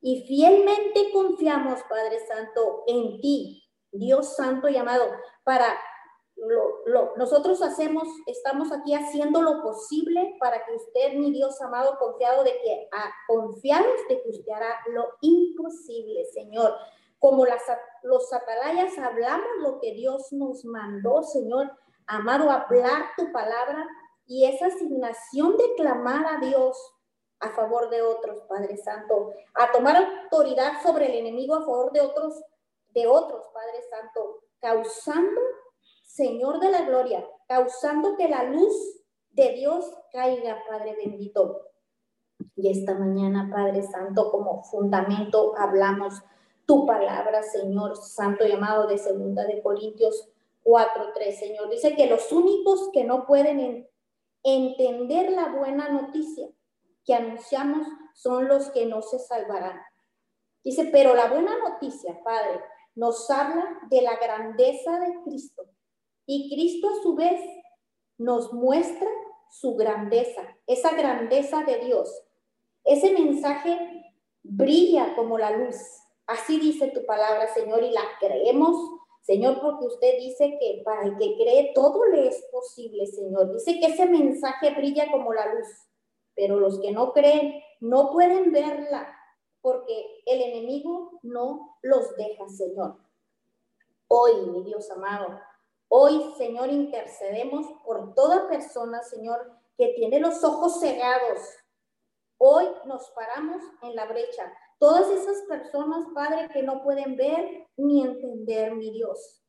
y fielmente confiamos, Padre Santo, en ti, Dios Santo y amado, para lo, nosotros hacemos, estamos aquí haciendo lo posible para que usted, mi Dios amado, confiado de que, a, confiados de que usted hará lo imposible, Señor. Como las, los atalayas hablamos lo que Dios nos mandó, Señor, amado, hablar tu palabra y esa asignación de clamar a Dios a favor de otros, Padre Santo, a tomar autoridad sobre el enemigo a favor de otros, de otros, Padre Santo, causando, Señor de la gloria, causando que la luz de Dios caiga, Padre bendito. Y esta mañana, Padre Santo, como fundamento hablamos tu palabra, Señor Santo, llamado de segunda de Corintios 4.3, Señor. Dice que los únicos que no pueden entender la buena noticia que anunciamos son los que no se salvarán. Dice, pero la buena noticia, Padre, nos habla de la grandeza de Cristo. Y Cristo a su vez nos muestra su grandeza, esa grandeza de Dios. Ese mensaje brilla como la luz. Así dice tu palabra, Señor, y la creemos Señor, porque usted dice que para el que cree todo le es posible, Señor. Dice que ese mensaje brilla como la luz, pero los que no creen no pueden verla porque el enemigo no los deja, Señor. Hoy, mi Dios amado, hoy, Señor, intercedemos por toda persona, Señor, que tiene los ojos cegados. Hoy nos paramos en la brecha. Todas esas personas, Padre, que no pueden ver ni entender, mi Dios,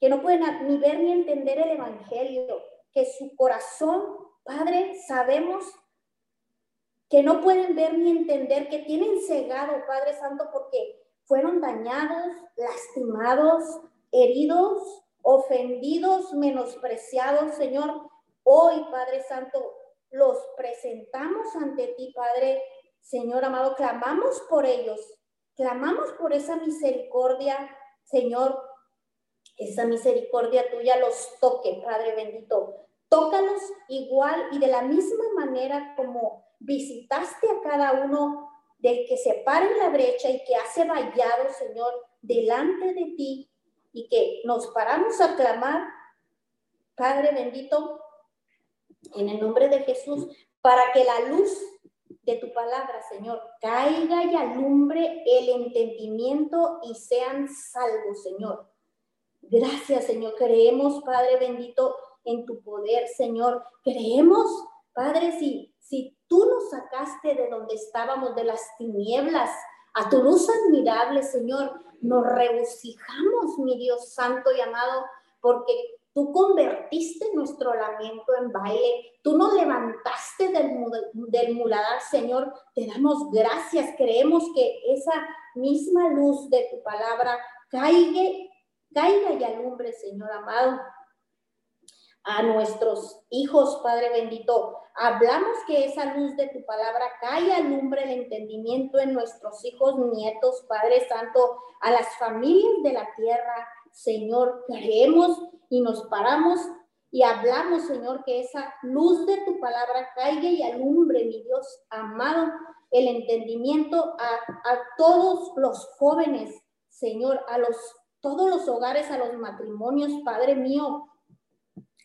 que no pueden ni ver ni entender el Evangelio, que su corazón, Padre, sabemos que no pueden ver ni entender, que tienen cegado, Padre Santo, porque fueron dañados, lastimados, heridos, ofendidos, menospreciados, Señor. Hoy, Padre Santo, los presentamos ante ti, Padre, Señor amado, clamamos por ellos, clamamos por esa misericordia, Señor, esa misericordia tuya los toque, Padre bendito. Tócalos igual y de la misma manera como visitaste a cada uno del que se para en la brecha y que hace vallado, Señor, delante de ti y que nos paramos a clamar, Padre bendito, en el nombre de Jesús, para que la luz de tu palabra, Señor, caiga y alumbre el entendimiento y sean salvos, Señor. Gracias, Señor. Creemos, Padre bendito, en tu poder, Señor. Creemos, Padre, si, si tú nos sacaste de donde estábamos, de las tinieblas, a tu luz admirable, Señor, nos regocijamos, mi Dios santo y amado, porque Tú convertiste nuestro lamento en baile. Tú nos levantaste del, del muladar, Señor. Te damos gracias. Creemos que esa misma luz de tu palabra caiga, caiga y alumbre, Señor amado, a nuestros hijos, Padre bendito. Hablamos que esa luz de tu palabra caiga, alumbre el entendimiento en nuestros hijos, nietos, Padre Santo, a las familias de la tierra, Señor, creemos y nos paramos y hablamos, Señor, que esa luz de tu palabra caiga y alumbre, mi Dios amado, el entendimiento a, a todos los jóvenes, Señor, a los todos los hogares, a los matrimonios, Padre mío,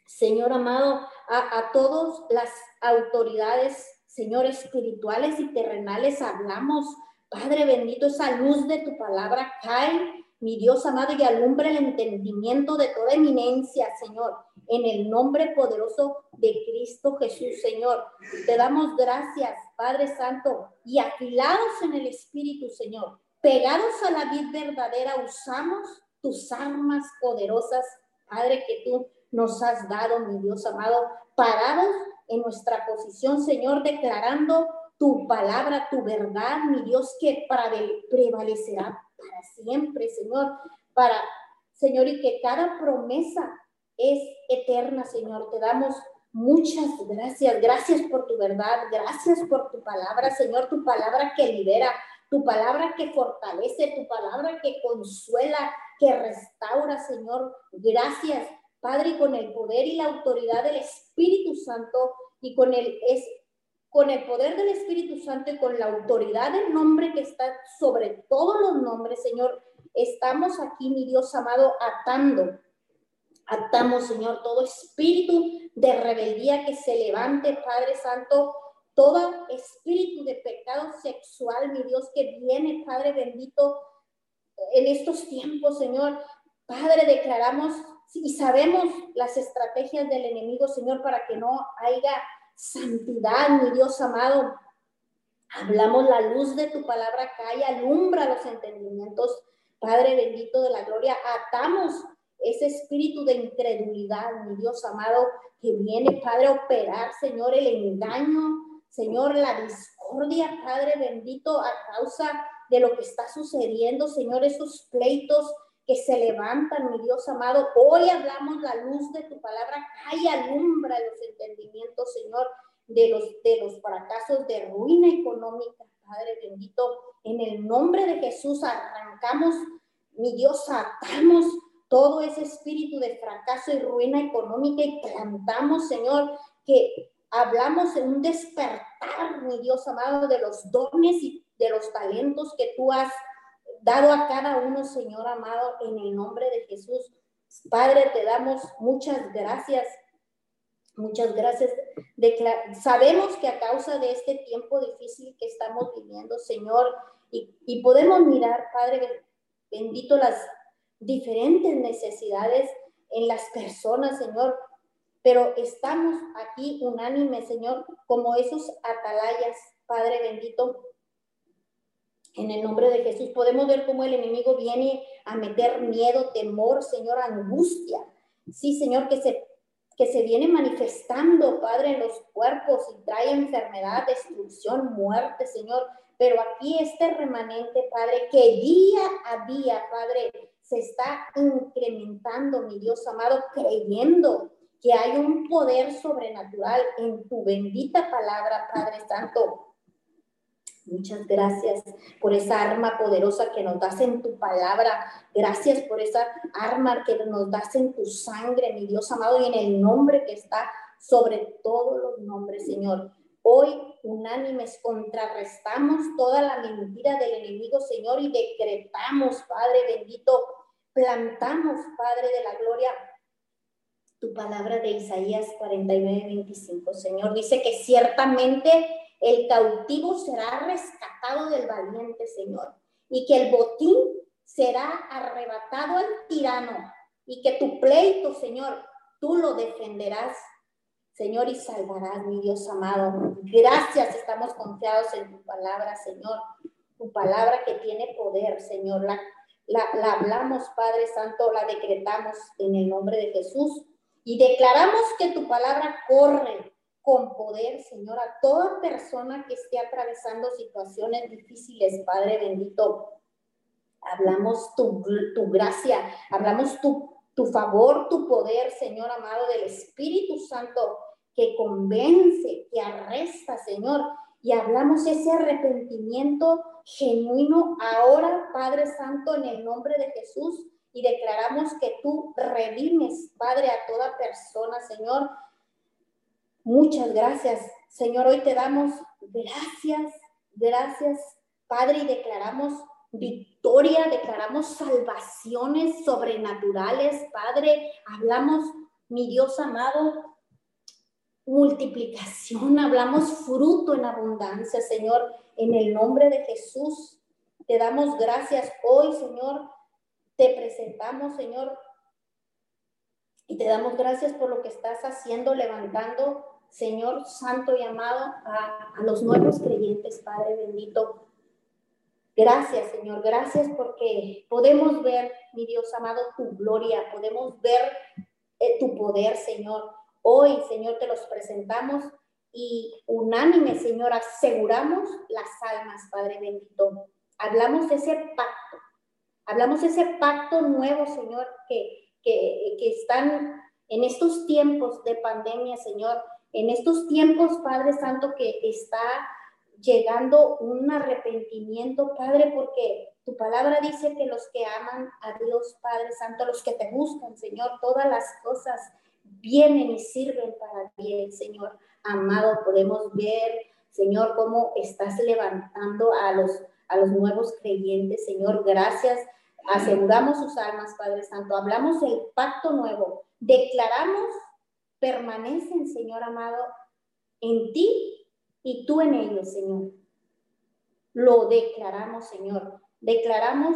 Señor amado, a, a todas las autoridades, Señor, espirituales y terrenales, hablamos, Padre bendito, esa luz de tu palabra cae mi Dios amado, y alumbra el entendimiento de toda eminencia, Señor, en el nombre poderoso de Cristo Jesús, Señor. Te damos gracias, Padre Santo, y afilados en el Espíritu, Señor. pegados a la vid verdadera, usamos tus armas poderosas, Padre, que tú nos has dado, mi Dios amado, parados en nuestra posición, Señor, declarando tu palabra, tu verdad, mi Dios, que prevalecerá para siempre, Señor, para, Señor, y que cada promesa es eterna, Señor. Te damos muchas gracias. Gracias por tu verdad. Gracias por tu palabra, Señor, tu palabra que libera, tu palabra que fortalece, tu palabra que consuela, que restaura, Señor. Gracias, Padre, y con el poder y la autoridad del Espíritu Santo y con el es con el poder del Espíritu Santo y con la autoridad del nombre que está sobre todos los nombres, Señor, estamos aquí, mi Dios amado, atando, atamos, Señor, todo espíritu de rebeldía que se levante, Padre Santo, todo espíritu de pecado sexual, mi Dios, que viene, Padre bendito, en estos tiempos, Señor. Padre, declaramos y sabemos las estrategias del enemigo, Señor, para que no haya santidad, mi Dios amado. Hablamos la luz de tu palabra y alumbra los entendimientos, Padre bendito de la gloria. Atamos ese espíritu de incredulidad, mi Dios amado, que viene, Padre, a operar, Señor, el engaño, Señor, la discordia, Padre bendito, a causa de lo que está sucediendo, Señor, esos pleitos que se levantan, mi Dios amado. Hoy hablamos la luz de tu palabra, y alumbra los entendimientos, Señor, de los, de los fracasos de ruina económica, Padre bendito. En el nombre de Jesús arrancamos, mi Dios, atamos todo ese espíritu de fracaso y ruina económica y plantamos, Señor, que hablamos en un despertar, mi Dios amado, de los dones y de los talentos que tú has dado a cada uno, Señor amado, en el nombre de Jesús. Padre, te damos muchas gracias. Muchas gracias. sabemos que a causa de este tiempo difícil que estamos viviendo, Señor, y, y podemos mirar, Padre, bendito las diferentes necesidades en las personas, Señor, pero estamos aquí unánimes, Señor, como esos atalayas, Padre bendito, en el nombre de Jesús podemos ver cómo el enemigo viene a meter miedo, temor, Señor, angustia. Sí, Señor, que se, que se viene manifestando, Padre, en los cuerpos y trae enfermedad, destrucción, muerte, Señor. Pero aquí este remanente, Padre, que día a día, Padre, se está incrementando, mi Dios amado, creyendo que hay un poder sobrenatural en tu bendita palabra, Padre Santo Muchas gracias por esa arma poderosa que nos das en tu palabra. Gracias por esa arma que nos das en tu sangre, mi Dios amado, y en el nombre que está sobre todos los nombres, Señor. Hoy, unánimes, contrarrestamos toda la mentira del enemigo, Señor, y decretamos, Padre bendito, plantamos, Padre de la gloria, tu palabra de Isaías 49, 25. Señor, dice que ciertamente el cautivo será rescatado del valiente, Señor, y que el botín será arrebatado al tirano, y que tu pleito, Señor, tú lo defenderás, Señor, y salvarás, mi Dios amado. Gracias, estamos confiados en tu palabra, Señor, tu palabra que tiene poder, Señor. La, la, la hablamos, Padre Santo, la decretamos en el nombre de Jesús y declaramos que tu palabra corre con poder, Señor, a toda persona que esté atravesando situaciones difíciles, Padre bendito. Hablamos tu, gracia, hablamos tu, tu favor, tu poder, Señor amado, del Espíritu Santo que convence, que arresta, Señor. Y hablamos ese arrepentimiento genuino ahora, Padre Santo, en el nombre de Jesús. Y declaramos que tú redimes, Padre, a toda persona, Señor, Muchas gracias, Señor. Hoy te damos gracias, gracias, Padre, y declaramos victoria, declaramos salvaciones sobrenaturales, Padre. Hablamos, mi Dios amado, multiplicación, hablamos fruto en abundancia, Señor, en el nombre de Jesús. Te damos gracias hoy, Señor. Te presentamos, Señor, y te damos gracias por lo que estás haciendo, levantando Señor Santo y amado, a, los nuevos creyentes, Padre bendito. Gracias, Señor. Gracias porque podemos ver, mi Dios amado, tu gloria, podemos ver eh, tu poder, Señor. Hoy, Señor, te los presentamos y unánime, Señor, aseguramos las almas, Padre bendito. Hablamos de ese pacto, hablamos de ese pacto nuevo, Señor, que, que, que están en estos tiempos de pandemia, Señor, en estos tiempos, Padre Santo, que está llegando un arrepentimiento, Padre, porque tu palabra dice que los que aman a Dios, Padre Santo, los que te buscan, Señor, todas las cosas vienen y sirven para bien, Señor. Amado, podemos ver, Señor, cómo estás levantando a los, a los nuevos creyentes, Señor. Gracias. Aseguramos sus almas, Padre Santo. Hablamos del pacto nuevo. Declaramos, permanecen, Señor amado, en ti y tú en ellos, Señor. Lo declaramos, Señor. Declaramos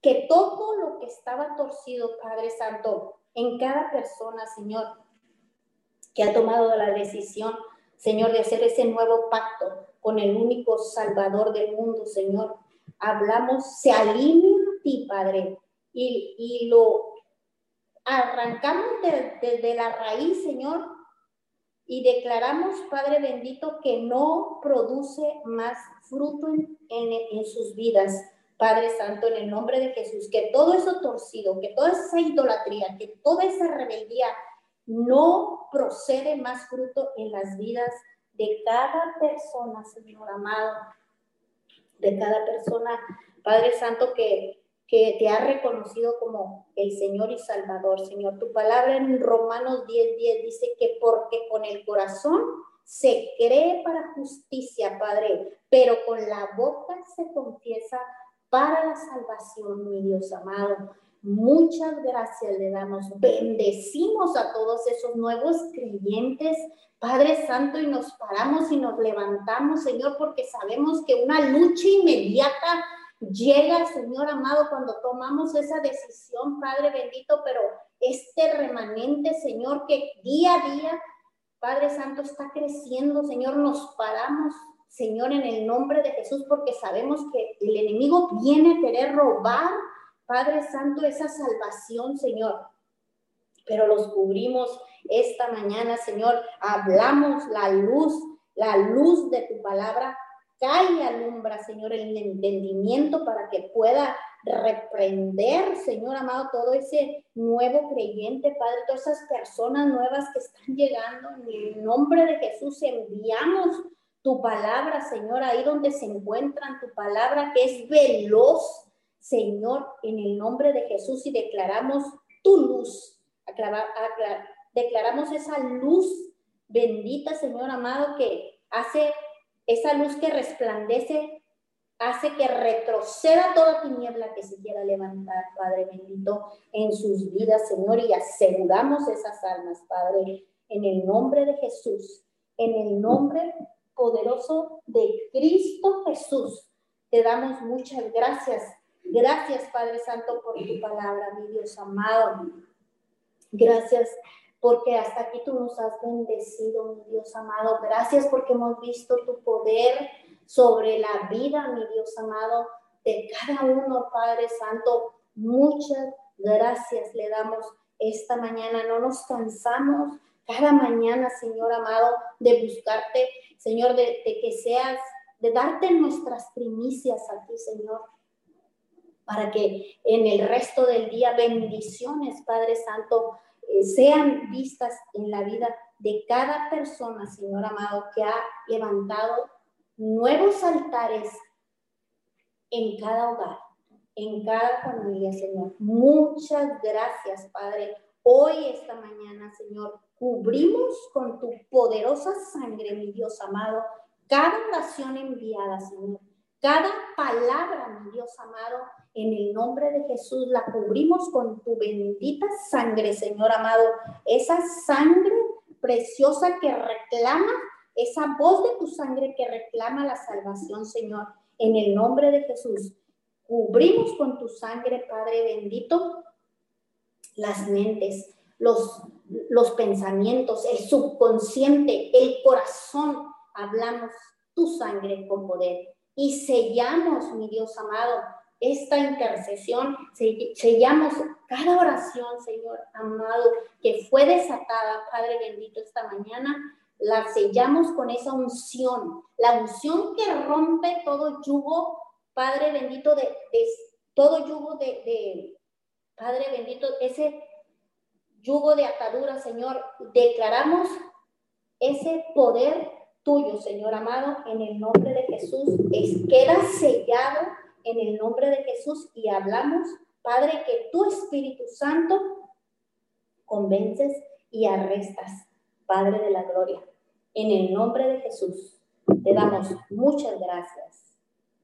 que todo lo que estaba torcido, Padre Santo, en cada persona, Señor, que ha tomado la decisión, Señor, de hacer ese nuevo pacto con el único Salvador del mundo, Señor. Hablamos, se alinea a ti, Padre, y, y lo arrancamos desde la raíz, Señor, y declaramos, Padre bendito, que no produce más fruto en, en, sus vidas. Padre Santo, en el nombre de Jesús, que todo eso torcido, que toda esa idolatría, que toda esa rebeldía no procede más fruto en las vidas de cada persona, Señor amado, de cada persona, Padre Santo, que que te ha reconocido como el Señor y Salvador, Señor. Tu palabra en Romanos 10:10 10 dice que porque con el corazón se cree para justicia, Padre, pero con la boca se confiesa para la salvación, mi Dios amado. Muchas gracias le damos. Bendecimos a todos esos nuevos creyentes, Padre Santo, y nos paramos y nos levantamos, Señor, porque sabemos que una lucha inmediata llega, Señor amado, cuando tomamos esa decisión, Padre bendito, pero este remanente, Señor, que día a día, Padre Santo, está creciendo, Señor, nos paramos, Señor, en el nombre de Jesús, porque sabemos que el enemigo viene a querer robar, Padre Santo, esa salvación, Señor. Pero los cubrimos esta mañana, Señor. Hablamos la luz, la luz de tu palabra y alumbra, Señor, el entendimiento para que pueda reprender, Señor amado, todo ese nuevo creyente, Padre, todas esas personas nuevas que están llegando. En el nombre de Jesús enviamos tu palabra, Señor, ahí donde se encuentran, tu palabra que es veloz, Señor, en el nombre de Jesús y declaramos tu luz. declaramos esa luz bendita, Señor amado, que hace esa luz que resplandece hace que retroceda toda tiniebla que se quiera levantar, Padre bendito, en sus vidas, Señor, y aseguramos esas almas, Padre, en el nombre de Jesús, en el nombre poderoso de Cristo Jesús. Te damos muchas gracias. Gracias, Padre Santo, por tu palabra, mi Dios amado. Gracias porque hasta aquí tú nos has bendecido, mi Dios amado. Gracias porque hemos visto tu poder sobre la vida, mi Dios amado, de cada uno, Padre Santo. Muchas gracias le damos esta mañana. No nos cansamos cada mañana, Señor amado, de buscarte, Señor, de, que seas, de darte nuestras primicias a ti, Señor para que en el resto del día bendiciones, Padre Santo, eh, sean vistas en la vida de cada persona, Señor amado, que ha levantado nuevos altares en cada hogar, en cada familia, Señor. Muchas gracias, Padre. Hoy, esta mañana, Señor, cubrimos con tu poderosa sangre, mi Dios amado, cada oración enviada, Señor. Cada palabra, mi Dios amado, en el nombre de Jesús la cubrimos con tu bendita sangre, Señor amado. Esa sangre preciosa que reclama, esa voz de tu sangre que reclama la salvación, Señor. En el nombre de Jesús, cubrimos con tu sangre, Padre bendito, las mentes, los, los pensamientos, el subconsciente, el corazón. Hablamos tu sangre con poder y sellamos, mi Dios amado, esta intercesión, sellamos cada oración, Señor amado, que fue desatada, Padre bendito, esta mañana, la sellamos con esa unción, la unción que rompe todo yugo, Padre bendito, de, todo yugo de, Padre bendito, ese yugo de atadura, Señor, declaramos ese poder tuyo, Señor amado, en el nombre de Jesús, es, queda sellado en el nombre de Jesús y hablamos, Padre, que tu Espíritu Santo convences y arrestas, Padre de la Gloria. En el nombre de Jesús, te damos muchas gracias.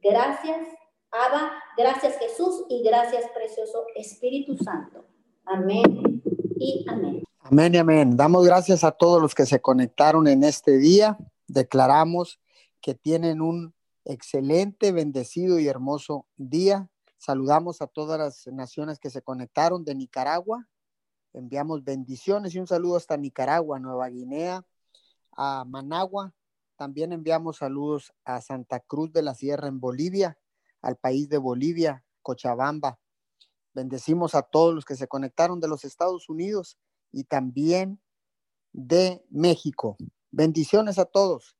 Gracias, Abba, gracias Jesús y gracias precioso Espíritu Santo. Amén y amén. Amén y amén. Damos gracias a todos los que se conectaron en este día. Declaramos que tienen un excelente, bendecido y hermoso día. Saludamos a todas las naciones que se conectaron de Nicaragua. Enviamos bendiciones y un saludo hasta Nicaragua, Nueva Guinea, a Managua. También enviamos saludos a Santa Cruz de la Sierra en Bolivia, al país de Bolivia, Cochabamba. Bendecimos a todos los que se conectaron de los Estados Unidos y también de México. Bendiciones a todos.